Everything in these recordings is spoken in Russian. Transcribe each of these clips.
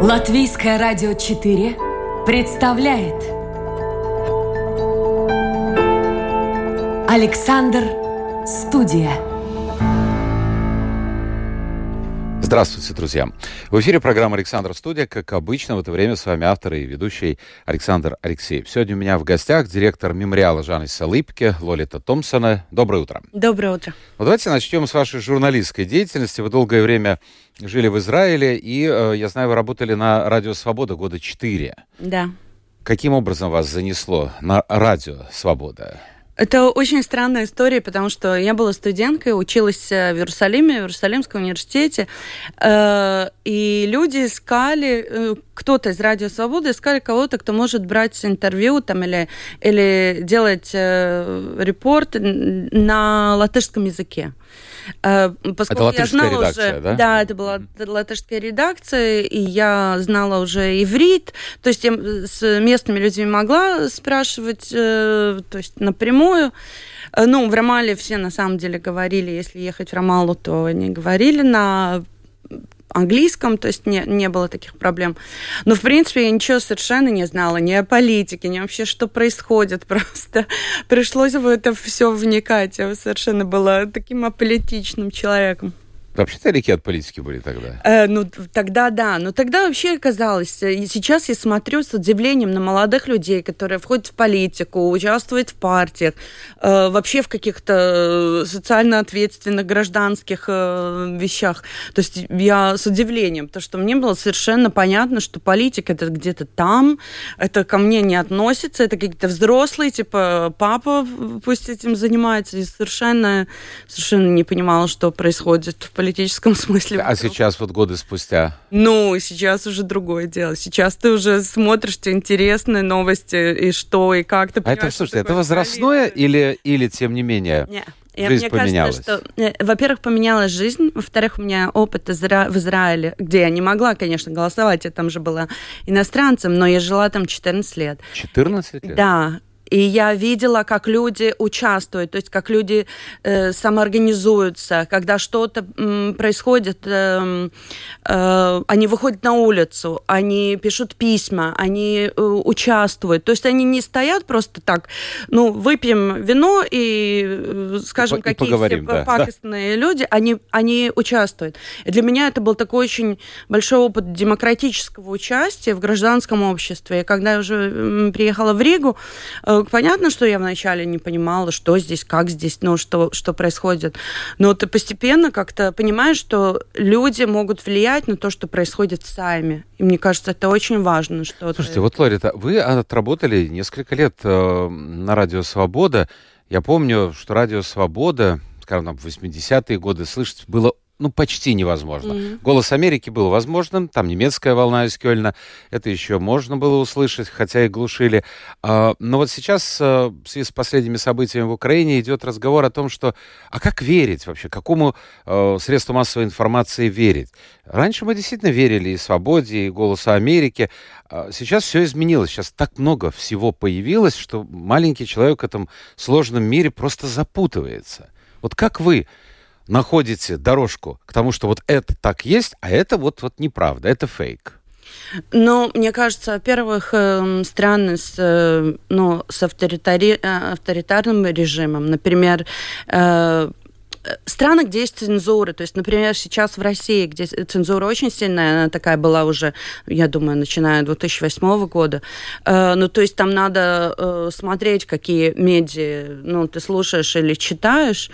Латвийское радио 4 представляет Александр Студия. Здравствуйте, друзья. В эфире программа «Александр Студия». Как обычно, в это время с вами автор и ведущий Александр Алексеев. Сегодня у меня в гостях директор мемориала Жаниса Липке Лолита Томпсона. Доброе утро. Доброе утро. Ну, давайте начнем с вашей журналистской деятельности. Вы долгое время жили в Израиле, и, э, я знаю, вы работали на Радио Свобода года четыре. Да. Каким образом вас занесло на Радио Свобода? Это очень странная история, потому что я была студенткой, училась э, в Иерусалиме, в Иерусалимском университете, э, и люди искали, э, кто-то из Радио Свободы искали кого-то, кто может брать интервью там или, или делать репорт на латышском языке. Поскольку это я знала редакция, уже, да? Да, это была латышская редакция, и я знала уже иврит, то есть я с местными людьми могла спрашивать, то есть напрямую. Э, ну, в Рамале все на самом деле говорили, если ехать в Рамалу, то они говорили на английском, то есть не, не было таких проблем. Но, в принципе, я ничего совершенно не знала, ни о политике, ни вообще, что происходит. Просто пришлось в это все вникать. Я совершенно была таким аполитичным человеком. Вообще далеки от политики были тогда? Э, ну, тогда да. Но тогда вообще казалось, и сейчас я смотрю с удивлением на молодых людей, которые входят в политику, участвуют в партиях, э, вообще в каких-то социально ответственных гражданских э, вещах. То есть я с удивлением, потому что мне было совершенно понятно, что политика это где-то там, это ко мне не относится, это какие-то взрослые, типа папа пусть этим занимается, и совершенно, совершенно не понимала, что происходит в политике политическом смысле. А сейчас вот годы спустя? Ну, сейчас уже другое дело. Сейчас ты уже смотришь те интересные новости и что, и как ты А это, слушайте, это возрастное или, или тем не менее? Нет. Я, жизнь мне поменялась. кажется, что, э, во-первых, поменялась жизнь, во-вторых, у меня опыт Изра... в Израиле, где я не могла, конечно, голосовать, я там же была иностранцем, но я жила там 14 лет. 14 лет? Да, и я видела, как люди участвуют, то есть как люди э, самоорганизуются, когда что-то э, происходит, э, э, они выходят на улицу, они пишут письма, они э, участвуют. То есть они не стоят просто так, ну, выпьем вино и э, скажем, и какие поговорим, все да, пакостные да. люди, они, они участвуют. И для меня это был такой очень большой опыт демократического участия в гражданском обществе. И когда я уже приехала в Ригу, э, понятно, что я вначале не понимала, что здесь, как здесь, ну, что, что происходит. Но ты постепенно как-то понимаешь, что люди могут влиять на то, что происходит сами. И мне кажется, это очень важно. Что Слушайте, ты... вот, Лорита, вы отработали несколько лет э, на Радио Свобода. Я помню, что Радио Свобода, скажем, там, в 80-е годы слышать было ну, почти невозможно. Mm-hmm. «Голос Америки» был возможным, там немецкая волна из Кёльна, это еще можно было услышать, хотя и глушили. А, но вот сейчас, а, в связи с последними событиями в Украине, идет разговор о том, что, а как верить вообще, какому а, средству массовой информации верить? Раньше мы действительно верили и «Свободе», и «Голосу Америки», Сейчас все изменилось, сейчас так много всего появилось, что маленький человек в этом сложном мире просто запутывается. Вот как вы находите дорожку к тому, что вот это так есть, а это вот, вот неправда, это фейк? Ну, мне кажется, во-первых, эм, страны с, э, ну, с авторитари... Э, авторитарным режимом, например, э, страны, где есть цензура, то есть, например, сейчас в России, где цензура очень сильная, она такая была уже, я думаю, начиная с 2008 года, э, ну, то есть там надо э, смотреть, какие медиа, ну, ты слушаешь или читаешь.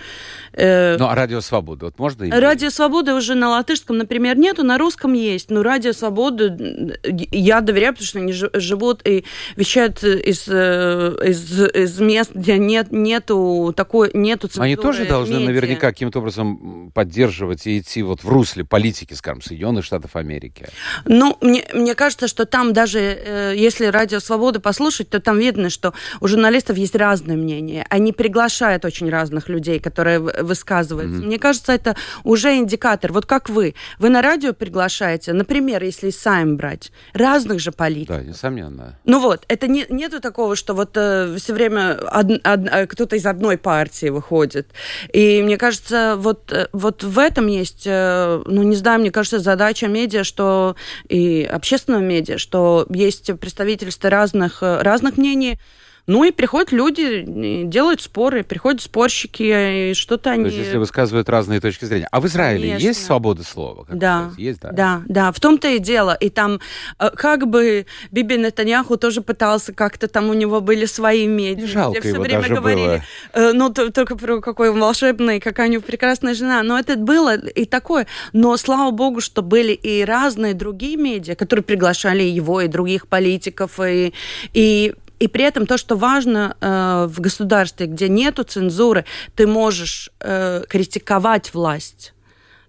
Э, ну, а Радио Свобода, вот можно? Радио Свобода уже на латышском, например, нету, на русском есть, но Радио Свобода я доверяю, потому что они живут и вещают из, из, из мест, где нет, нету такой, нету цензуры Они тоже должны медиа. наверняка каким-то образом поддерживать и идти вот в русле политики, скажем, Соединенных Штатов Америки? Ну, мне, мне кажется, что там даже, э, если Радио Свобода послушать, то там видно, что у журналистов есть разные мнения. Они приглашают очень разных людей, которые высказываются. Mm-hmm. Мне кажется, это уже индикатор. Вот как вы. Вы на радио приглашаете, например, если Сайм брать, разных же политиков. Да, несомненно. Ну вот, это не, нету такого, что вот э, все время од, од, кто-то из одной партии выходит. И мне кажется, кажется, вот, э, вот в этом есть, э, ну, не знаю, мне кажется, задача медиа, что и общественного медиа, что есть представительство разных, э, разных мнений, ну и приходят люди, делают споры, приходят спорщики, и что-то они... То есть, если высказывают разные точки зрения. А в Израиле Конечно. есть свобода слова? Да. Есть, да? Да, да, в том-то и дело. И там э, как бы Биби Нетаньяху тоже пытался как-то, там у него были свои медиа. Жалко где все его время даже говорили, было. э, ну, только про какой он волшебный, какая у него прекрасная жена. Но это было и такое. Но слава богу, что были и разные другие медиа, которые приглашали его, и других политиков, и, и и при этом то, что важно э, в государстве, где нету цензуры, ты можешь э, критиковать власть.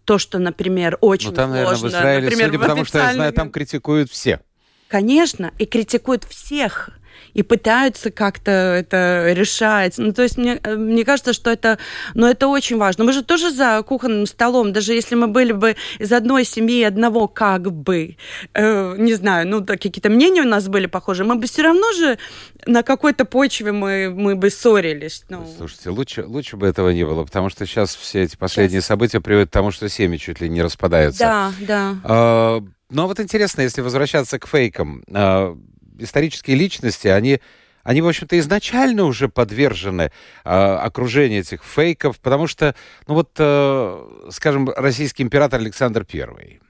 То, что, например, очень Ну, там, наверное, в сложно. Израиле, например, судя по тому, что я знаю, там критикуют все. Конечно, и критикуют всех. И пытаются как-то это решать. Ну, то есть мне, э, мне кажется, что это, ну, это очень важно. Мы же тоже за кухонным столом, даже если мы были бы из одной семьи, одного как бы, э, не знаю, ну, какие-то мнения у нас были похожи, мы бы все равно же на какой-то почве мы, мы бы ссорились. Ну, Слушайте, лучше, лучше бы этого не было, потому что сейчас все эти последние события приводят к тому, что семьи чуть ли не распадаются. да, да. А, ну, а вот интересно, если возвращаться к фейкам, а, исторические личности, они, они, в общем-то, изначально уже подвержены а, окружению этих фейков, потому что, ну вот, а, скажем, российский император Александр Первый,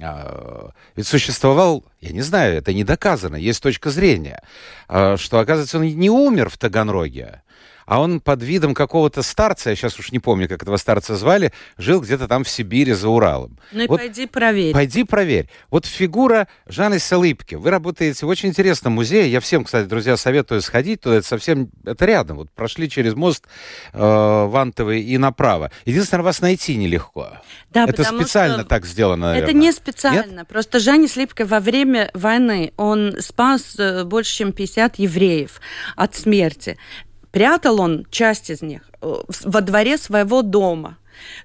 а, ведь существовал, я не знаю, это не доказано, есть точка зрения, что, оказывается, он не умер в Таганроге, а он под видом какого-то старца, я сейчас уж не помню, как этого старца звали, жил где-то там в Сибири за Уралом. Ну и Вот пойди проверь. Пойди проверь. Вот фигура Жанны Салыпки. Вы работаете в очень интересном музее. Я всем, кстати, друзья, советую сходить туда. Это совсем, это рядом. Вот прошли через мост э, Вантовый и направо. Единственное, вас найти нелегко. Да, это специально что так сделано, наверное. Это не специально. Просто Жанни Слипко во время войны, он спас э, больше, чем 50 евреев от смерти. Прятал он часть из них э, во дворе своего дома.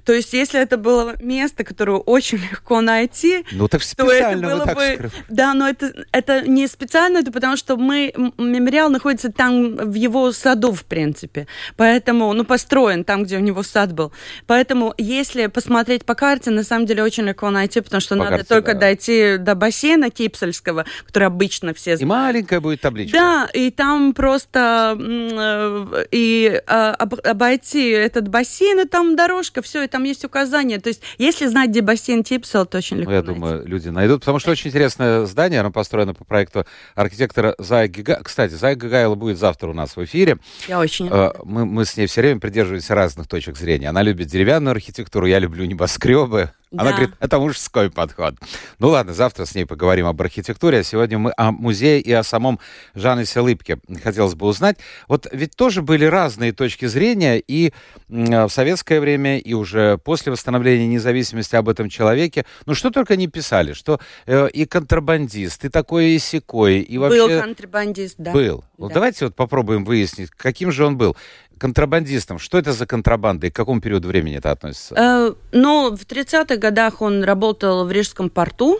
То есть, если это было место, которое очень легко найти, Ну так то это было так бы... скрыли. Да, но это, это не специально, это потому что мы... Мемориал находится там, в его саду, в принципе. Поэтому, ну, построен там, где у него сад был. Поэтому, если посмотреть по карте, на самом деле очень легко найти, потому что По надо карте, только да. дойти до бассейна Кипсельского, который обычно все И знают. маленькая будет табличка. Да, и там просто э, и об- обойти этот бассейн, и там дорожка, все, и там есть указания. То есть, если знать, где бассейн Типсел, то очень легко Ну, я найти. думаю, люди найдут, потому что очень интересное здание, оно построено по проекту архитектора Зая Гига. Кстати, Зая Гигайла будет завтра у нас в эфире. Я очень Э, Мы, мы с ней все время придерживаемся разных точек зрения. Она любит деревянную архитектуру, я люблю небоскребы. Она Да. говорит, это мужской подход. Ну ладно, завтра с ней поговорим об архитектуре, а сегодня мы о музее и о самом Жанесе Лыпке хотелось бы узнать. Вот ведь тоже были разные точки зрения и м, в советское время, и уже после восстановления независимости об этом человеке. Ну что только не писали, что э, и контрабандист, и такое, и секое, и вообще... Был контрабандист, да. Был. Да. давайте вот попробуем выяснить, каким же он был. Контрабандистом. Что это за контрабанда и к какому периоду времени это относится? Э, ну, в 30-х годах он работал в Рижском порту.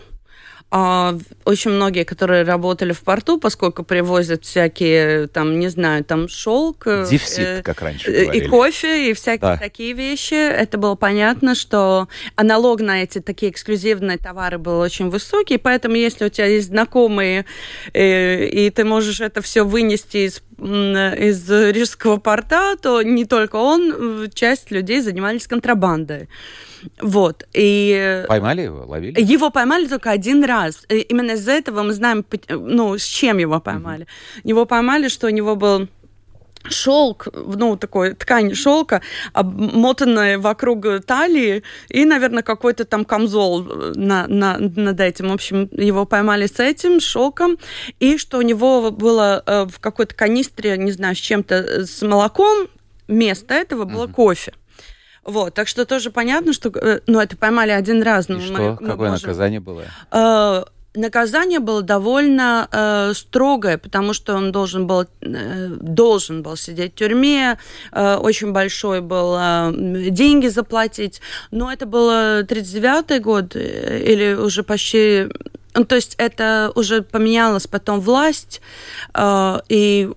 А, очень многие, которые работали в порту, поскольку привозят всякие, там, не знаю, там шелк. э, Дефицит, э, как раньше э. И кофе, и всякие Да. такие вещи. Это было понятно, что аналог на эти такие эксклюзивные товары был очень высокий, поэтому если у тебя есть знакомые, э, и ты можешь это все вынести из, из Рижского порта, то не только он, э, часть людей занимались контрабандой. Вот. И Поймали его, ловили? его поймали только один раз. И именно из-за этого мы знаем, ну, с чем его поймали. Его поймали, что у него был шелк, ну, такой ткань шелка, обмотанная вокруг талии, и, наверное, какой-то там камзол э, на, на, над этим. В общем, его поймали с этим шелком, и что у него было э, в какой-то канистре, не знаю, с чем-то, э, с молоком, вместо этого было кофе. Вот, так что тоже понятно, что, э, ну, это поймали один раз. И но мы- что? мы Какое можем- наказание было? Э, Наказание было довольно э, строгое, потому что он должен был, э, должен был сидеть в тюрьме, э, очень большой был э, деньги заплатить. Но это было 39-й год э, или уже почти Ну, то есть это уже поменялась потом власть, э, и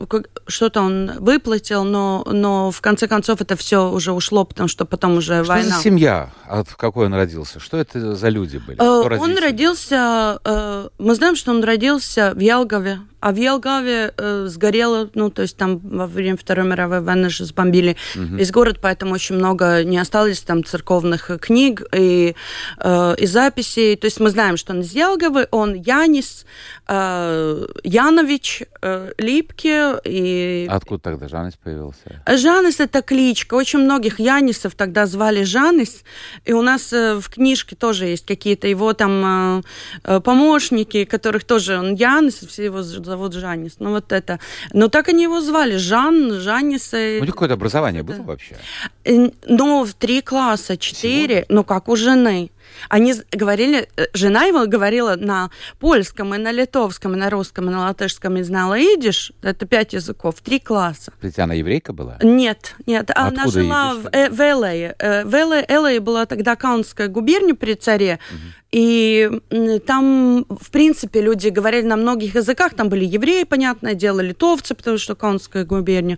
что-то он выплатил, но, но в конце концов это все уже ушло, потому что потом уже что война. Что за семья? От какой он родился? Что это за люди были? Э, он родился, э, мы знаем, что он родился в Ялгове, а в Елгаве э, сгорело, ну, то есть там во время Второй мировой войны же сбомбили угу. весь город, поэтому очень много не осталось там церковных книг и, э, и записей. То есть мы знаем, что он из Елгавы, он Янис, э, Янович, э, Липке. И... Откуда тогда Жанис появился? Жанис – это кличка. Очень многих Янисов тогда звали Жанис. И у нас э, в книжке тоже есть какие-то его там э, э помощники, которых тоже он Янис, все его зовут Жанис. Ну, вот это. Но так они его звали. Жан, Жанис. У них какое-то образование было вообще? Ну, в три класса, четыре. Ну, как у жены. Они говорили, э, жена его говорила на польском и на литовском, и на русском, и на латышском, и знала идиш. Это пять языков, три класса. Ведь она еврейка была? Нет, нет. Откуда она жила идиш? в, э, в Элее. Э, в Элее, Элее была тогда Каунская губерния при царе. Угу. И там, в принципе, люди говорили на многих языках. Там были евреи, понятное дело, литовцы, потому что Каунская губерния.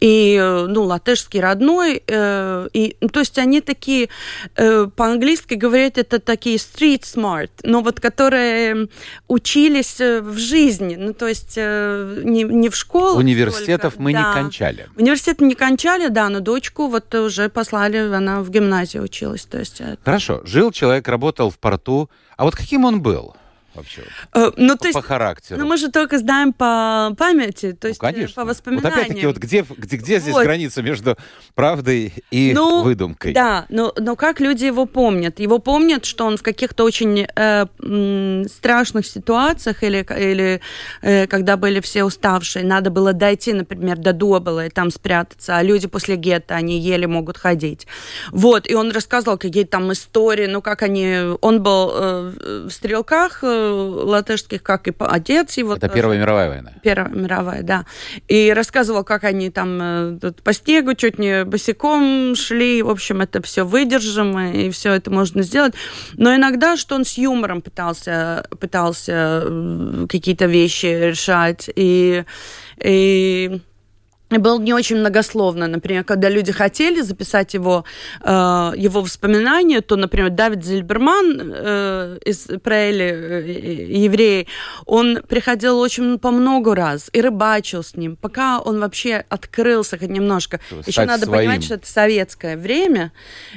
И, ну, латышский родной. И, то есть они такие по-английски говорят это такие street smart, но вот которые учились э, в жизни, ну то есть э, не, не в школу. Университетов только, мы да. не кончали. Университет не кончали, да, но дочку вот уже послали, она в гимназии училась. То есть это... Хорошо, жил человек, работал в порту, а вот каким он был? Вообще? Э, ну, то есть, по характеру. Ну, мы же только знаем по памяти, то ну, есть ну, конечно. по воспоминаниям. Вот опять-таки, вот где, где, где здесь вот. граница между правдой и ну, выдумкой? Да, но, но как люди его помнят? Его помнят, что он в каких-то очень э, страшных ситуациях или, или э, когда были все уставшие, надо было дойти, например, до Добыла и там спрятаться, а люди после гетто, они еле могут ходить. Вот, и он рассказывал какие-то там истории, ну, как они... Он был э, в стрелках, э, латышских, как и отец его. Это тоже. Первая мировая война? Первая мировая, да. И рассказывал, как они там э, по снегу чуть не босиком шли. В общем, это все выдержимо, и все это можно сделать. Но иногда, что он с юмором пытался, пытался э, какие-то вещи решать. И, и был не очень многословно. Например, когда люди хотели записать его, э, его воспоминания, то, например, Давид Зильберман э, из Прейли, э, еврей, он приходил очень по много раз и рыбачил с ним, пока он вообще открылся хоть немножко. Стать Еще надо своим. понимать, что это советское время,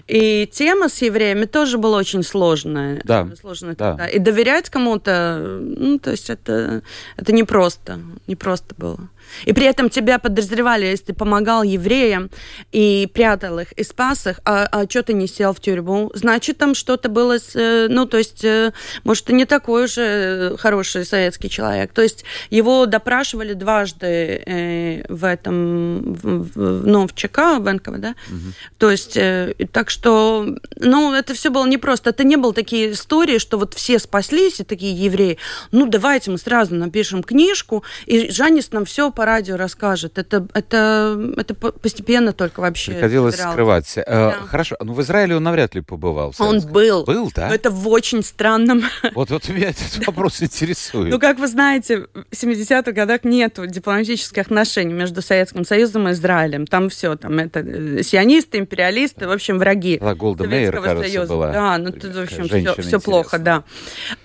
и тема с евреями тоже была очень сложная. Да. сложная да. Тогда. И доверять кому-то, ну, то есть это, это непросто, непросто было. И при этом тебя подозревали, если ты помогал евреям и прятал их, и спас их, а, а что ты не сел в тюрьму? Значит, там что-то было, с, э, ну, то есть, э, может, ты не такой уже хороший советский человек. То есть его допрашивали дважды э, в этом, в, в, ну, в ЧК, в НКВД, да? Угу. То есть, э, так что, ну, это все было непросто. Это не было такие истории, что вот все спаслись, и такие евреи, ну, давайте мы сразу напишем книжку, и Жанис нам все по радио расскажет. Это, это, это постепенно только вообще. Приходилось скрывать. Э, да. Хорошо, ну в Израиле он навряд ли побывал. Он был. Был, да? Но это в очень странном... Вот, вот меня этот вопрос интересует. Ну, как вы знаете, в 70-х годах нет дипломатических отношений между Советским Союзом и Израилем. Там все, там это э, сионисты, империалисты, в общем, враги Была Голда Мейер, кажется, Союза. была. Да, ну, тут, в общем, все, все плохо, да.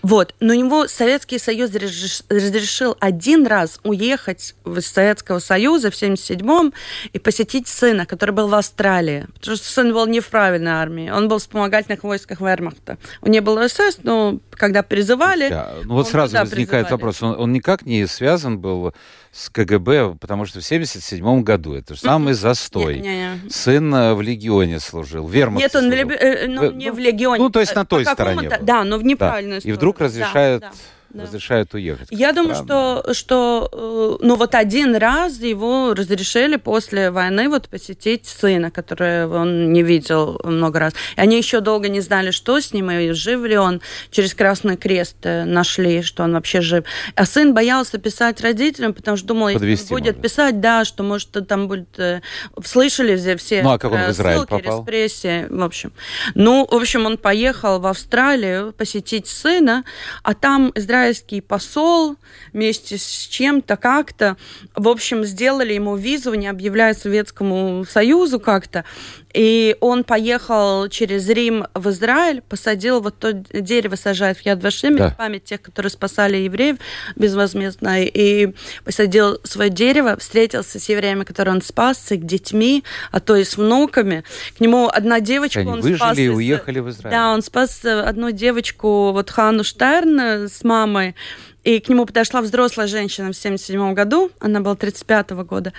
Вот. Но у него Советский Союз разрешил один раз уехать в из Советского Союза в 77-м и посетить сына, который был в Австралии. Потому что сын был не в правильной армии. Он был в вспомогательных войсках Вермахта. Он не был СС, но когда призывали... Да. Ну вот сразу возникает призывали. вопрос. Он, он никак не связан был с КГБ, потому что в 77 году это же самый застой. Не, не, не. Сын э, в легионе служил, в Вермахте Нет, он служил. В, э, ну, не в легионе. Ну, то есть на той стороне. Да, но в неправильную да. И вдруг разрешают... Да, да да. разрешают уехать. Я думаю, что, что э, ну вот один раз его разрешили после войны вот посетить сына, которого он не видел много раз. И они еще долго не знали, что с ним, и жив ли он. Через Красный Крест э, нашли, что он вообще жив. А сын боялся писать родителям, потому что думал, если будет можно. писать, да, что может там будет... Э, слышали все ну, а как он в Израиль ссылки, попал? репрессии, в общем. Ну, в общем, он поехал в Австралию посетить сына, а там израильский посол вместе с чем-то как-то, в общем, сделали ему визу, не объявляя Советскому Союзу как-то, и он поехал через Рим в Израиль, посадил вот то дерево, сажает в Яд Вашем, да. память тех, которые спасали евреев безвозмездно, и посадил свое дерево, встретился с евреями, которые он спас, с их детьми, а то и с внуками. К нему одна девочка, Они он выжили спас... и уехали в Израиль. Да, он спас одну девочку, вот Хану Штерн с мамой, и к нему подошла взрослая женщина в 77 году, она была 35 -го года,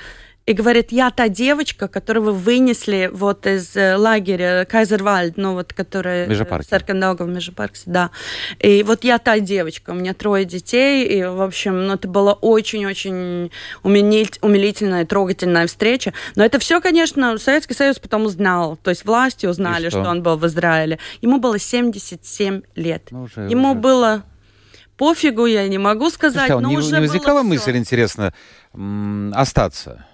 и говорит, я та девочка, которую вы вынесли вот из э, лагеря Кайзервальд, ну вот, которая... Межапарке. Саркандауга в Межапарке, да. И вот я та девочка, у меня трое детей, и, в общем, ну, это была очень-очень умилительная, трогательная встреча. Но это все, конечно, Советский Союз потом узнал, то есть власти узнали, что? что он был в Израиле. Ему было 77 лет. Ну, уже, Ему уже. было пофигу, я не могу сказать, Слушай, а но не, уже не возникала мысль, интересно, остаться?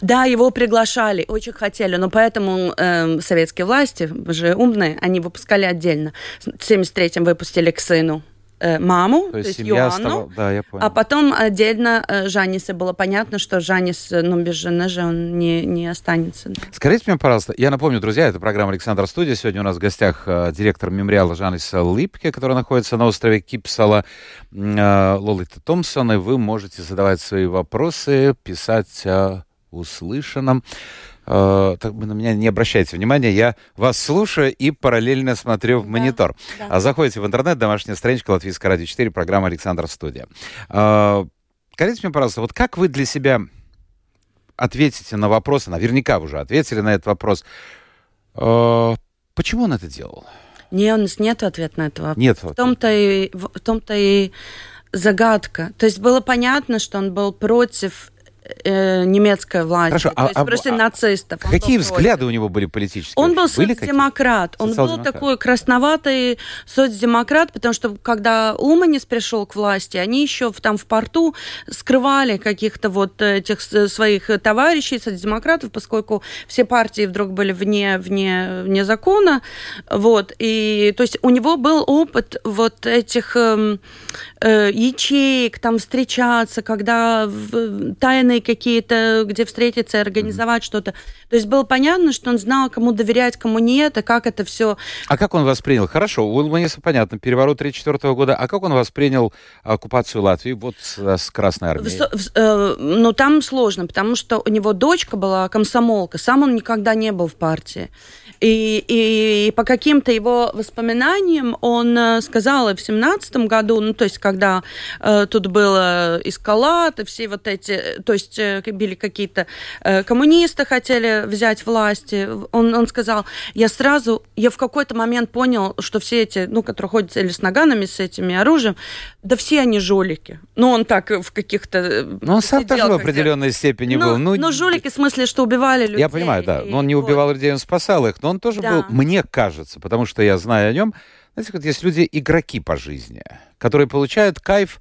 Да, его приглашали, очень хотели, но поэтому э, советские власти, же умные, они выпускали отдельно. В 73-м выпустили к сыну э, маму, то есть, то есть Йоанну, стала... да, я понял. а потом отдельно э, Жанисе было понятно, что Жанис, ну, без жены же он не, не останется. Да. Скажите мне, пожалуйста, я напомню, друзья, это программа «Александр Студия». Сегодня у нас в гостях э, директор мемориала Жаниса Липке, который находится на острове Кипсала, э, Лолита Томпсон, и вы можете задавать свои вопросы, писать э, услышанном. Э, так на меня не обращайте внимания, я вас слушаю и параллельно смотрю в да, монитор. Да. А заходите в интернет, домашняя страничка Латвийская радио 4, программа Александр Студия. Э, скажите мне, пожалуйста, вот как вы для себя ответите на вопросы, наверняка вы уже ответили на этот вопрос, э, почему он это делал? Не, у нас нет ответа на этот вопрос. Нет. В том-то и, в том-то и загадка. То есть было понятно, что он был против э, немецкая власть. Хорошо, то а, есть а, просто а, нацистов. Какие взгляды у него были политические? Он был соцдемократ. Он был такой красноватый соцдемократ, потому что когда Уманис пришел к власти, они еще там в порту скрывали каких-то вот этих своих товарищей, соцдемократов, поскольку все партии вдруг были вне, вне, вне закона. Вот. И, то есть у него был опыт вот этих э, э, ячеек, там встречаться, когда в, тайные какие-то, где встретиться, организовать mm-hmm. что-то. То есть было понятно, что он знал, кому доверять, кому нет, и как это все. А как он воспринял? Хорошо, у Улманиса понятно, переворот 1934 года. А как он воспринял оккупацию Латвии вот с, с Красной Армией? В, в, э, ну, там сложно, потому что у него дочка была комсомолка, сам он никогда не был в партии. И, и, и по каким-то его воспоминаниям он э, сказал в семнадцатом году, ну, то есть, когда э, тут было эскалат, и все вот эти, то есть, э, были какие-то э, коммунисты хотели взять власти, он, он сказал, я сразу, я в какой-то момент понял, что все эти, ну, которые ходят или с наганами, с этими оружием, да все они жулики. Ну, он так в каких-то... Э, ну, он сам тоже в определенной степени ну, был. Ну, ну, жулики в смысле, что убивали людей. Я понимаю, да. Но он не убивал вот. людей, он спасал их. Но он тоже да. был, мне кажется, потому что я знаю о нем, знаете, вот есть люди игроки по жизни, которые получают кайф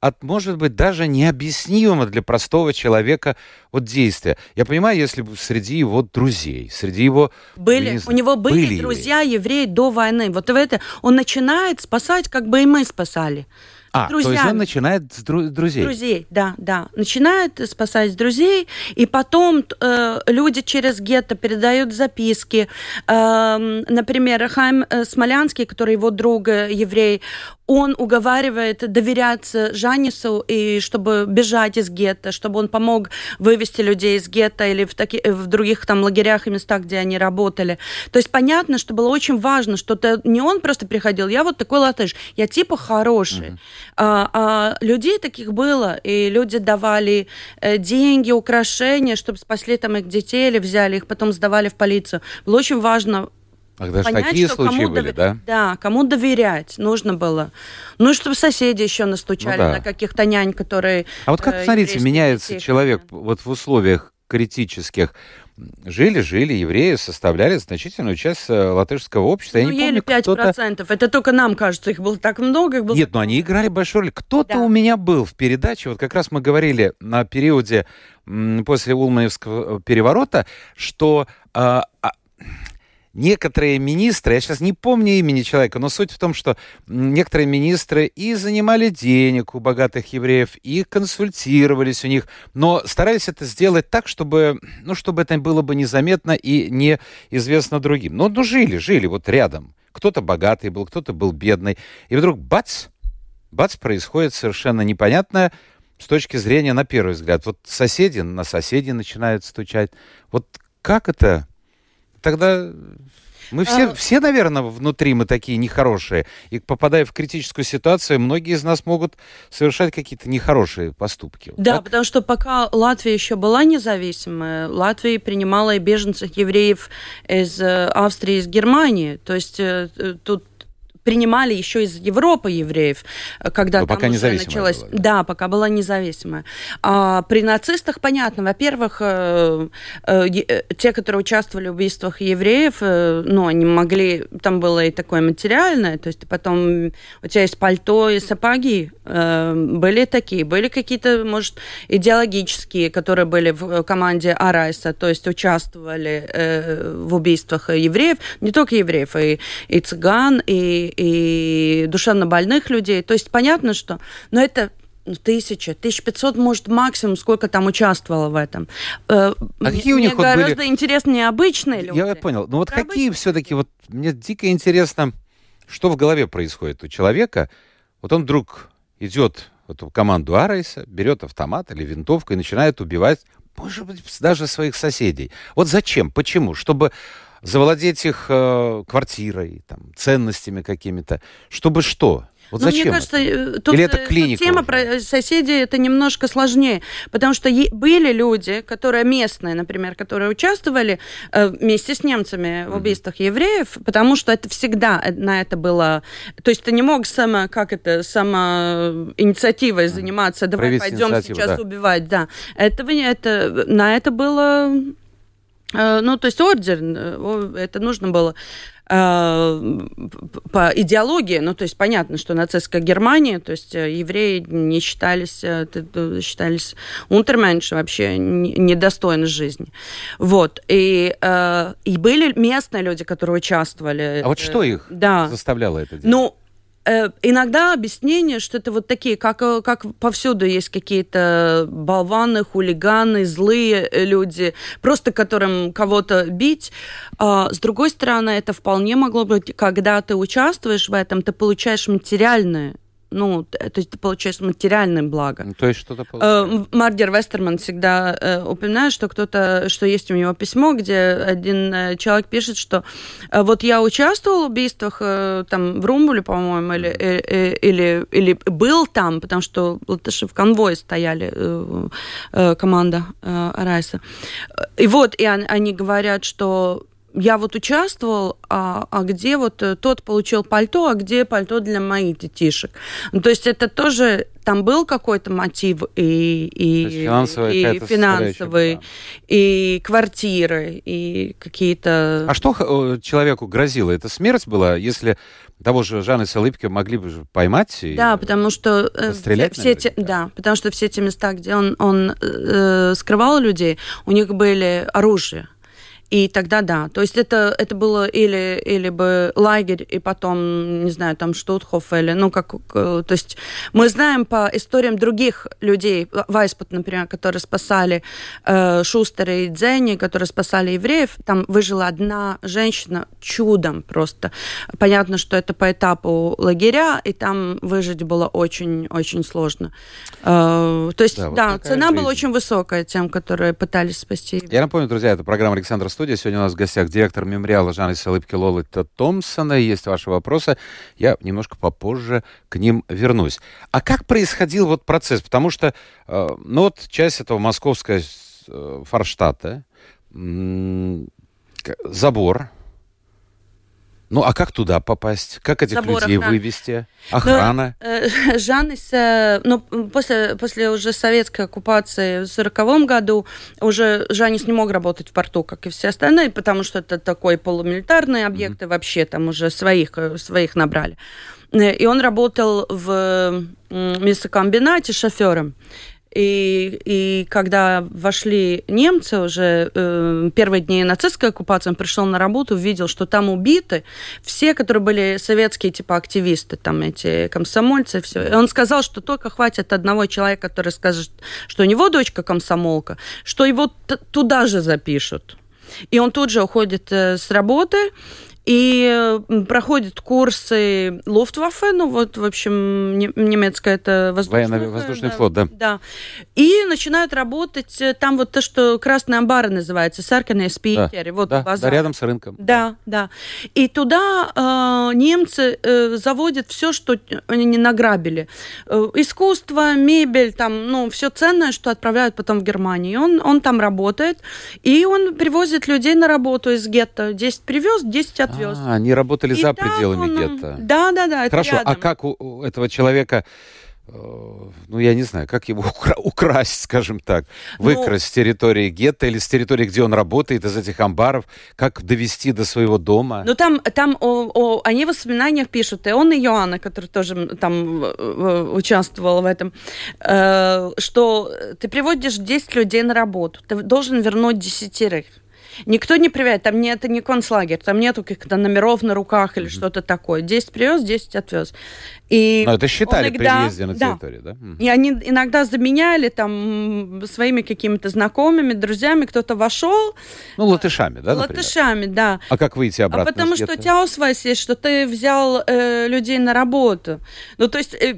от, может быть, даже необъяснимого для простого человека вот действия. Я понимаю, если бы среди его друзей, среди его... Были, знаю, у него были, были друзья евреи до войны. Вот в это он начинает спасать, как бы и мы спасали. А, друзьями. то есть он начинает с дру- друзей? Друзей, да, да. Начинает спасать друзей, и потом э, люди через гетто передают записки. Э, например, Хайм э, Смолянский, который его друг э, еврей, он уговаривает доверяться Жанису, и чтобы бежать из гетто, чтобы он помог вывести людей из гетто или в, таки, в других там лагерях и местах, где они работали. То есть понятно, что было очень важно, что это не он просто приходил, я вот такой латыш, я типа хороший. Uh-huh. А, а людей таких было, и люди давали э, деньги, украшения, чтобы спасли там их детей или взяли их, потом сдавали в полицию. Было очень важно Ах, даже понять, такие случаи были, дов... да? Да, кому доверять нужно было. Ну, и чтобы соседи еще настучали ну, да. на каких-то нянь, которые... А вот как, э, смотрите, меняется детей, человек вот в условиях критических. Жили, жили, евреи составляли значительную часть э, латышского общества. Ну, не помню, 5%. Это только нам кажется, их было так много. Их было Нет, но они играли большую роль. Кто-то да. у меня был в передаче, вот как раз мы говорили на периоде после Улманевского переворота, что а, а, некоторые министры, я сейчас не помню имени человека, но суть в том, что некоторые министры и занимали денег у богатых евреев, и консультировались у них, но старались это сделать так, чтобы, ну, чтобы это было бы незаметно и неизвестно другим. Но ну, жили, жили вот рядом. Кто-то богатый был, кто-то был бедный. И вдруг бац, бац, происходит совершенно непонятное с точки зрения, на первый взгляд. Вот соседи на соседей начинают стучать. Вот как это тогда мы все, а... все, наверное, внутри мы такие нехорошие. И попадая в критическую ситуацию, многие из нас могут совершать какие-то нехорошие поступки. Да, так? потому что пока Латвия еще была независимая, Латвия принимала и беженцев евреев из э, Австрии, из Германии. То есть э, тут принимали еще из Европы евреев, когда Но там пока началось... Была, да. да, пока была независимая. А при нацистах, понятно, во-первых, э, э, э, те, которые участвовали в убийствах евреев, э, ну, они могли... Там было и такое материальное, то есть потом у тебя есть пальто и сапоги, э, были такие, были какие-то, может, идеологические, которые были в команде Арайса, то есть участвовали э, в убийствах евреев, не только евреев, и, и цыган, и, и душевно больных людей. То есть понятно, что... Но это ну, тысяча, тысяч пятьсот, может, максимум, сколько там участвовало в этом. Э, а какие у них вот гораздо были... интереснее обычные люди. Я понял. Но вот какие все-таки, вот мне дико интересно, что в голове происходит у человека. Вот он вдруг идет в эту команду Арайса, берет автомат или винтовку и начинает убивать, может быть, даже своих соседей. Вот зачем? Почему? Чтобы завладеть их э, квартирой, там, ценностями какими-то. Чтобы что? Вот ну, зачем? Мне кажется, это? Э, тут, Или это клиника тема уже? про соседей это немножко сложнее, потому что были люди, которые местные, например, которые участвовали э, вместе с немцами в убийствах mm-hmm. евреев, потому что это всегда э, на это было, то есть ты не мог само, как это, само инициативой заниматься, давай Провести пойдем сейчас да. убивать, да. Это, это на это было Э, ну, то есть ордер, э, это нужно было э, по идеологии, ну, то есть понятно, что нацистская Германия, то есть евреи не считались, считались унтерменши, вообще недостойны жизни. Вот. И, и были местные люди, которые участвовали. А вот что их да. заставляло это делать? Ну, Э, иногда объяснение, что это вот такие, как, э, как повсюду есть какие-то болваны, хулиганы, злые люди, просто которым кого-то бить. А, с другой стороны, это вполне могло быть, когда ты участвуешь в этом, ты получаешь материальное ну, то есть ты получаешь материальное благо. Ну, то есть что-то. Э, Мардер Вестерман всегда э, упоминает, что кто-то, что есть у него письмо, где один э, человек пишет, что э, вот я участвовал в убийствах э, там в Румбуле, по-моему, или, э, э, или, или был там, потому что латыши в конвое стояли, э, э, команда э, Райса. И вот, и они говорят, что я вот участвовал, а, а где вот э, тот получил пальто, а где пальто для моих детишек. Ну, то есть это тоже там был какой-то мотив и, и, и финансовый, да. и квартиры, и какие-то... А что э, человеку грозило? Это смерть была, если того же Жанны Салыпки могли бы поймать и Да, потому что э, все, все те, да, потому что все те места, где он, он э, скрывал людей, у них были оружие. И тогда да. То есть это, это было или, или бы лагерь, и потом, не знаю, там Штутхоф, или, ну, как, то есть мы знаем по историям других людей, Вайспут, например, которые спасали э, Шустера и Дзенни, которые спасали евреев, там выжила одна женщина чудом просто. Понятно, что это по этапу лагеря, и там выжить было очень-очень сложно. Э, то есть, да, да вот цена жизнь. была очень высокая тем, которые пытались спасти. Я напомню, друзья, это программа Александра студия. Сегодня у нас в гостях директор мемориала Жанны Салыпки Лолыта Томпсона. Есть ваши вопросы. Я немножко попозже к ним вернусь. А как происходил вот процесс? Потому что, э, ну вот часть этого московского э, Форштата, забор, Ну, а как туда попасть? Как этих Забор, людей охрана. вывести? Охрана? Но, э, Жаннис, э, ну, после, после уже советской оккупации в 1940 году уже Жаннис не мог работать в порту, как и все остальные, потому что это такой полумилитарный объект, и вообще там уже своих, э, своих набрали. Э, И он работал в мясокомбинате шофером. И, и когда вошли немцы уже э, первые дни нацистской оккупации, он пришел на работу, увидел, что там убиты все, которые были советские типа активисты, там эти комсомольцы, все. И он сказал, что только хватит одного человека, который скажет, что у него дочка комсомолка, что его туда же запишут. И он тут же уходит э, с работы и проходит курсы Люфтваффе, ну вот, в общем, не- немецкое это воздушный, Военно-воздушный флот, да. Да. И начинают работать э, там вот то, что Красные амбары называется, Саркиные спикеры, вот да, базар. да, рядом с рынком. Да, да. И туда э, немцы э, заводят все, что они не награбили. Э, искусство, мебель, там, ну, все ценное, что отправляют потом в Германию. Он, он там работает, и он привозит людей на работу из гетто. 10 привез, 10 отвез. А, они работали И за пределами он- гетто. Да, да, да. Хорошо, а рядом. как у, у этого человека, э, ну, я не знаю, как его укра- украсть, скажем так, Ну- выкрасть с территории гетто или с территории, где он работает, из этих амбаров, как довести до своего дома? Ну там, там о, о- они в воспоминаниях пишут, и он, и Иоанна, который тоже там участвовал в этом, э, что ты приводишь 10 людей на работу, ты должен вернуть десятерых. Никто не привязывает, там не, это не концлагерь, там нету каких-то номеров на руках или что-то такое. 10 привез, 10 отвез. И Ну, это считали он при иногда- въезде на да. территорию, да? И они иногда заменяли там своими какими-то знакомыми, друзьями, кто-то вошел, Ну, латышами, да, например? латышами, да. А как выйти А обратно потому из что у тебя аусвайс есть, что ты взял э, людей на работу. Ну, то есть, э,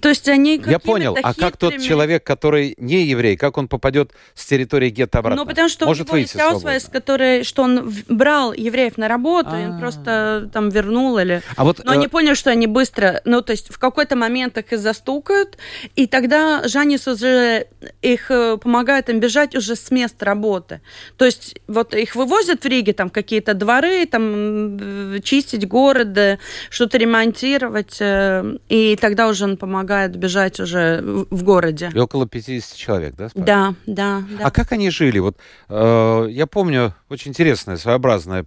то есть они Я понял. А как тот человек, который не еврей, как он попадет с территории гетто обратно? Ну, потому что Может у него есть аусвайс, который, что он брал евреев на работу, и А. он просто там вернул или... А вот, Но э, они поняли, что они быстро, ну, то есть в какой-то момент их и застукают, и тогда Жанис уже их э, помогает им бежать уже с места работы. То есть вот их вывозят в Риге, там какие-то дворы, там чистить город, э, что-то ремонтировать, э, и тогда уже он помогает бежать уже в городе. И около 50 человек, да? Да, да, да. А как они жили? Вот э, я помню очень интересное, своеобразное.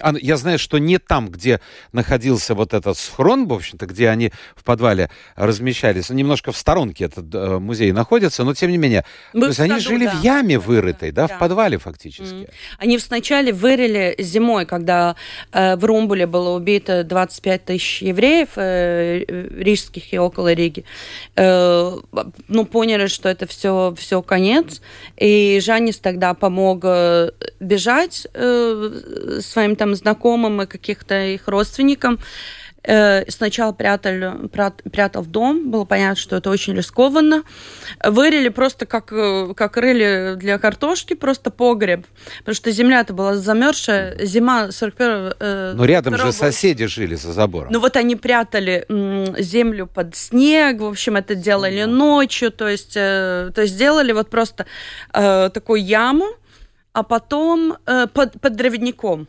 А, ну, я знаю, что не там, где находился вот этот схрон, в общем-то, где они в подвале размещались, немножко в сторонке этот э, музей находится, но тем не менее, Мы то есть они жили да. в яме вырытой, да, Да. в подвале фактически. Они вначале вырыли зимой, когда э, в Румбуле было убито 25 тысяч евреев, э, рижских и около Риги. Э, ну, поняли, что это все, все конец. И Жанис тогда помог бежать э, своим там знакомым и каких-то их родственникам. Э, Сначала прятали, прят- прятал в дом, было понятно, что это очень рискованно. Вырыли просто как, э, как рыли для картошки, просто погреб. Потому что земля-то была замерзшая, зима 41 э, Но рядом же 42 соседи жили за забором. ну вот они прятали землю под снег, в общем, это делали ночью, то есть, э, то есть сделали вот просто э, такую яму, а потом э, под, под дровяником.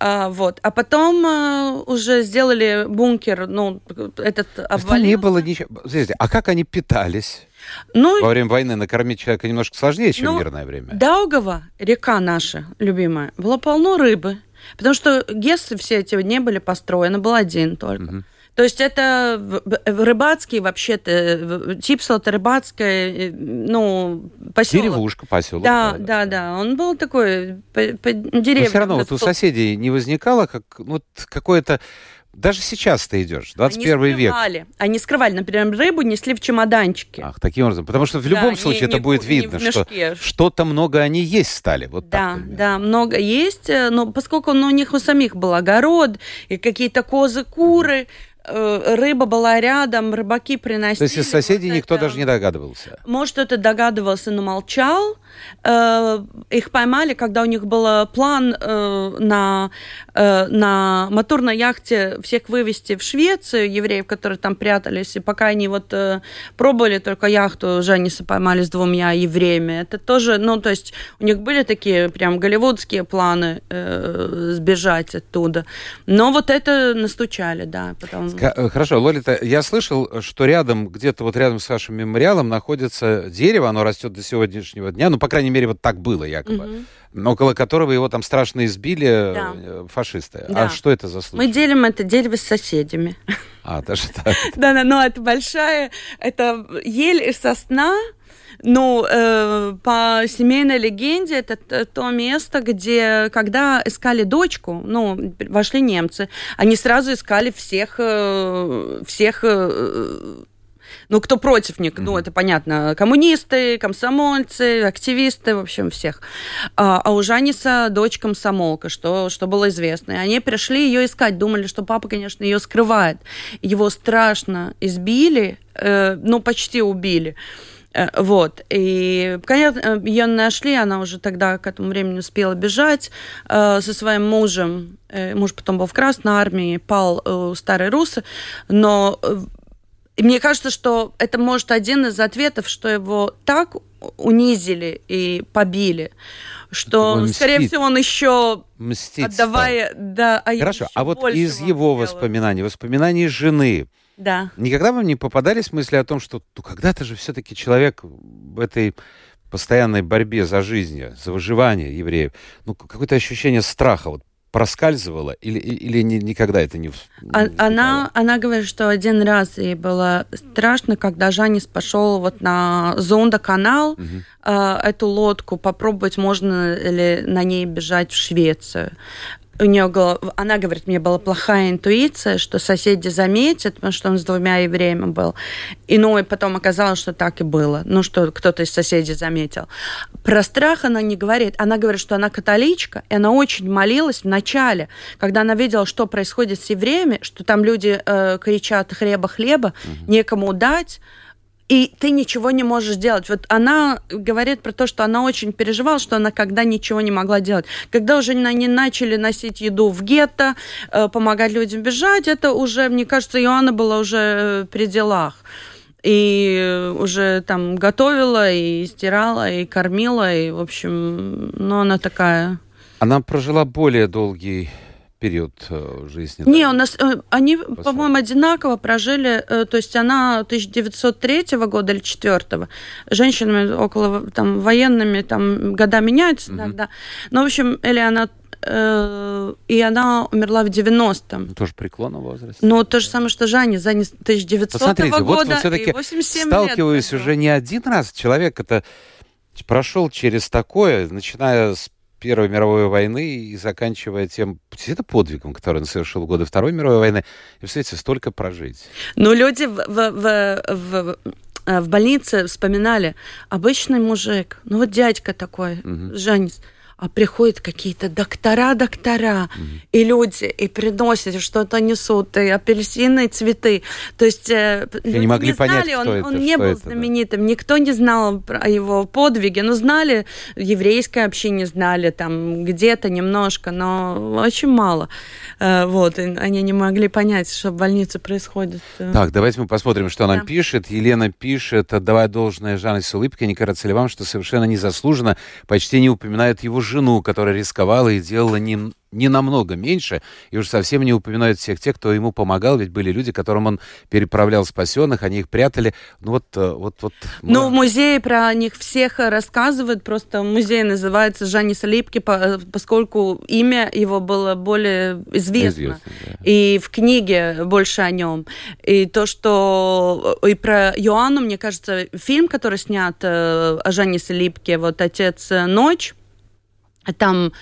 А, вот. А потом э, уже сделали бункер, ну, этот обвалился. не было ничего. Смотрите, а как они питались? Ну, Во время войны накормить человека немножко сложнее, чем Ну, в мирное время. Даугава, река наша любимая, было полно рыбы. Потому что Гессы все эти не были построены, был один только. Мгм. То есть это рыбацкий вообще-то, э, Типсел это рыбацкая, э, ну, поселок. Деревушка, поселок. Да, да, да, он был такой по, по деревне. Но все равно вот у соседей не возникало как вот какое-то... Даже сейчас ты идешь, 21 Они век. скрывали. Они скрывали, например, рыбу несли в чемоданчике. Ах, таким образом. Потому что в Да, любом не- случае не это будет в- не видно, что что-то много они есть стали. Вот Да, так да, много есть, э, но поскольку ну, у них у самих был огород и какие-то козы, куры, э, рыба была рядом, рыбаки приносили. То есть из соседей вот никто это... даже не догадывался? Может, это догадывался, но молчал. Э, их поймали, когда у них был план э, на, э, на моторной яхте всех вывести в Швецию, евреев, которые там прятались, и пока они вот э, пробовали только яхту, Жаниса поймали с двумя евреями. Это тоже, ну, то есть у них были такие прям голливудские планы э, сбежать оттуда. Но вот это настучали, да. Потом... Ска- Хорошо, Лолита, я слышал, что рядом, где-то вот рядом с вашим мемориалом находится дерево, оно растет до сегодняшнего дня, ну, по крайней мере, вот так было якобы, угу. около которого его там страшно избили да. фашисты. Да. А что это за случай? Мы делим это дерево с соседями. А, даже так? Да-да, но это большая, это ель и сосна, ну, э, по семейной легенде, это то место, где, когда искали дочку, ну, вошли немцы, они сразу искали всех, э, всех э, ну, кто против них, ну, это понятно, коммунисты, комсомольцы, активисты, в общем, всех. А, а у Жаниса дочь комсомолка, что, что было известно. И они пришли ее искать, думали, что папа, конечно, ее скрывает. Его страшно избили, э, ну, почти убили. Э, вот. И, конечно, ее нашли, она уже тогда к этому времени успела бежать э, со своим мужем. Э, муж потом был в Красной армии, пал у старой русы, но и мне кажется, что это может один из ответов, что его так унизили и побили, что, скорее всего, он еще Мстить отдавая... Стал. Да, а Хорошо, а вот из его воспоминаний, воспоминаний жены, да. никогда вам не попадались мысли о том, что ну, когда-то же все-таки человек в этой постоянной борьбе за жизнь, за выживание евреев, ну, какое-то ощущение страха вот проскальзывала или, или ни, никогда это не, а, она, она говорит, что один раз ей было страшно, когда Жанис пошел вот на Зонда-канал, угу. э, эту лодку, попробовать, можно ли на ней бежать в Швецию у нее она говорит, мне была плохая интуиция, что соседи заметят, потому что он с двумя евреями был. И ну и потом оказалось, что так и было. Ну, что кто-то из соседей заметил. Про страх она не говорит. Она говорит, что она католичка, и она очень молилась в начале, когда она видела, что происходит с евреями, что там люди э, кричат «хлеба, хлеба», угу. некому дать и ты ничего не можешь делать. Вот она говорит про то, что она очень переживала, что она когда ничего не могла делать. Когда уже они начали носить еду в гетто, э, помогать людям бежать, это уже, мне кажется, Иоанна была уже при делах. И уже там готовила, и стирала, и кормила, и, в общем, ну, она такая... Она прожила более долгий период э, жизни? Не, да? у нас э, они, по-моему, одинаково прожили, э, то есть она 1903 года или 4 женщинами около там военными там года меняются угу. иногда. Но, в общем, или она и она умерла в 90-м. Ну, тоже преклонного возраста. Ну, то же самое, что Жаня, Жаня 1900 Посмотрите, года вот все-таки 87 сталкиваюсь лет уже не один раз. Человек это прошел через такое, начиная с Первой мировой войны и заканчивая тем это подвигом, который он совершил в годы Второй мировой войны. И, представляете, столько прожить. Ну, люди в, в, в, в в больнице вспоминали, обычный мужик, ну вот дядька такой, угу. Жанис, а приходят какие-то доктора, доктора, mm-hmm. и люди, и приносят, что-то несут, и апельсины, и цветы. То есть э, люди не могли не понять, знали, он, это, он не был это, знаменитым, да. никто не знал о его подвиге, но знали, еврейское общение знали там где-то немножко, но очень мало. Э, вот, и они не могли понять, что в больнице происходит. Э. Так, давайте мы посмотрим, что да. нам пишет. Елена пишет, отдавая должное Жанне с улыбкой, ли вам, что совершенно незаслуженно почти не упоминают его жену, которая рисковала и делала не, не намного меньше, и уж совсем не упоминают всех тех, кто ему помогал, ведь были люди, которым он переправлял спасенных, они их прятали. Ну вот, э, вот, вот. Ну, в музее про них всех рассказывают, просто музей называется Жанис Липки, э, поскольку имя его было более известно, известно да. и в книге больше о нем. И то, что и про Иоанну, мне кажется, фильм, который снят э, о Жанисе Липке, вот «Отец ночь», там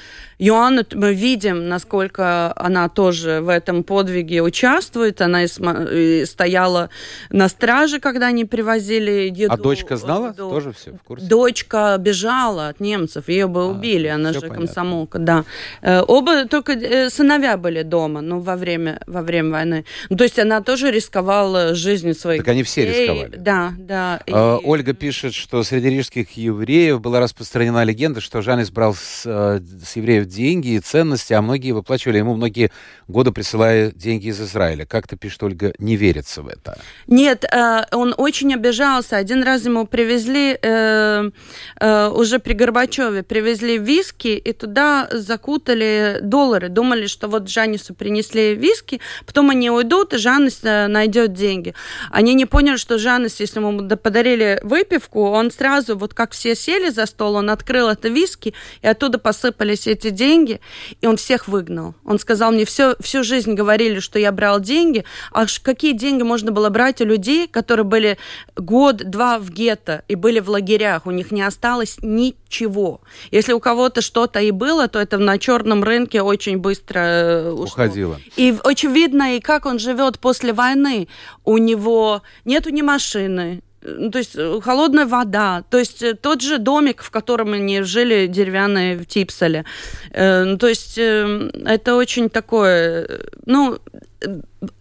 Иоанна мы видим, насколько она тоже в этом подвиге участвует. Она и стояла на страже, когда они привозили еду. А дочка знала? Еду. Тоже все в курсе? Дочка бежала от немцев, ее бы а, убили, а, она же понятно. комсомолка, да. Э, оба только э, сыновья были дома, ну, во время, во время войны. Ну, то есть она тоже рисковала жизнью своих Так они все рисковали. Да, да. А, и... Ольга пишет, что среди рижских евреев была распространена легенда, что Жанис брал с, э, с евреев деньги и ценности, а многие выплачивали ему многие годы, присылая деньги из Израиля. Как-то, пишет Ольга, не верится в это. Нет, э, он очень обижался. Один раз ему привезли, э, уже при Горбачеве, привезли виски, и туда закутали доллары. Думали, что вот Жанису принесли виски, потом они уйдут, и Жанис найдет деньги. Они не поняли, что Жанис, если ему подарили выпивку, он сразу, вот как все сели за стол, он открыл это виски, и оттуда посыпались эти деньги, и он всех выгнал. Он сказал мне, все, всю жизнь говорили, что я брал деньги, а какие деньги можно было брать у людей, которые были год-два в гетто и были в лагерях, у них не осталось ничего. Если у кого-то что-то и было, то это на черном рынке очень быстро э, ушло. уходило. И очень видно, и как он живет после войны. У него нету ни машины, ну, то есть э, холодная вода, то есть э, тот же домик, в котором они жили, деревянные в Типселе. Э, ну, то есть это очень такое, ну,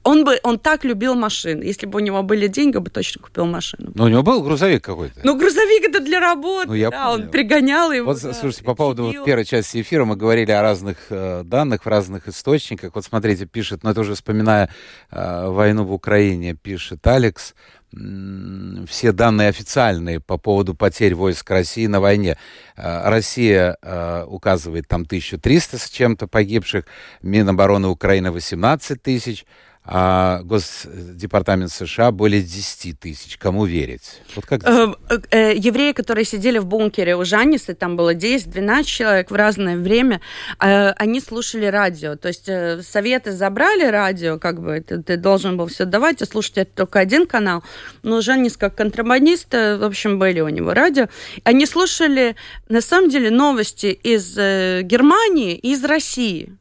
он бы, он так любил машины. Если бы у него были деньги, он бы точно купил машину. Но у него был грузовик какой-то. Ну, грузовик это для работы, ну, я да, помню. он пригонял его. Вот, да, слушайте, по поводу вот первой части эфира мы говорили о разных э, данных в разных источниках. Вот смотрите, пишет, ну это уже вспоминая э, войну в Украине, пишет Алекс, все данные официальные по поводу потерь войск России на войне. Э, Россия э, указывает там 1300 с чем-то погибших, Минобороны Украины 18 тысяч, а Госдепартамент США более 10 тысяч. Кому верить? Вот как э, э, евреи, которые сидели в бункере у Жаннисы, там было 10-12 человек в разное время, э, они слушали радио. То есть э, советы забрали радио, как бы ты, ты должен был все давать, а слушать это только один канал. Но Жаннис как контрабандист, э, в общем, были у него радио. Они слушали, на самом деле, новости из э, Германии и из России.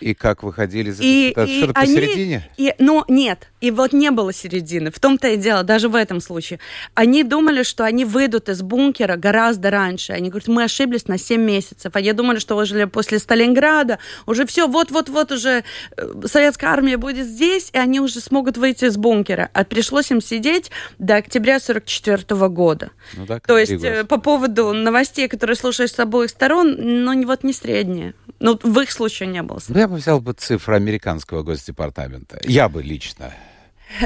И как выходили за и, Что-то посередине? И, ну, нет. И вот не было середины. В том-то и дело, даже в этом случае. Они думали, что они выйдут из бункера гораздо раньше. Они говорят, мы ошиблись на 7 месяцев. А я думали, что уже после Сталинграда уже все, вот-вот-вот уже э, советская армия будет здесь, и они уже смогут выйти из бункера. А пришлось им сидеть до октября 44 года. Ну, да, То есть э, по поводу новостей, которые слушаешь с обоих сторон, ну, не вот не средние. Ну, в их случае не было. Я бы взял бы цифры американского госдепартамента. Я бы лично.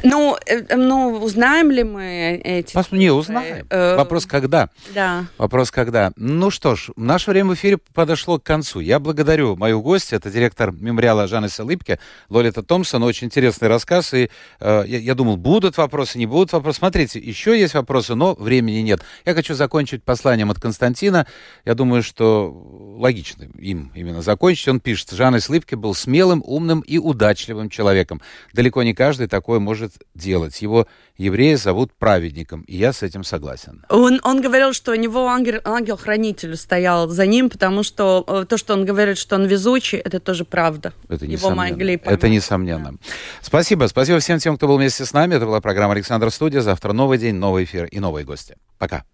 Ну, э, ну, узнаем ли мы эти... Вас не узнаем. Э, Вопрос когда. Да. Вопрос когда. Ну что ж, наше время в эфире подошло к концу. Я благодарю мою гостью, это директор мемориала Жанеса Липке, Лолита Томпсон. Очень интересный рассказ. И э, я, я думал, будут вопросы, не будут вопросы. Смотрите, еще есть вопросы, но времени нет. Я хочу закончить посланием от Константина. Я думаю, что логично им именно закончить. Он пишет, Жанес Липке был смелым, умным и удачливым человеком. Далеко не каждый такой может может делать. Его евреи зовут праведником, и я с этим согласен. Он, он говорил, что у него ангел, ангел-хранитель стоял за ним, потому что э, то, что он говорит, что он везучий, это тоже правда. Это Его могли понять. Это несомненно. Да. Спасибо. Спасибо всем тем, кто был вместе с нами. Это была программа «Александр Студия». Завтра новый день, новый эфир и новые гости. Пока.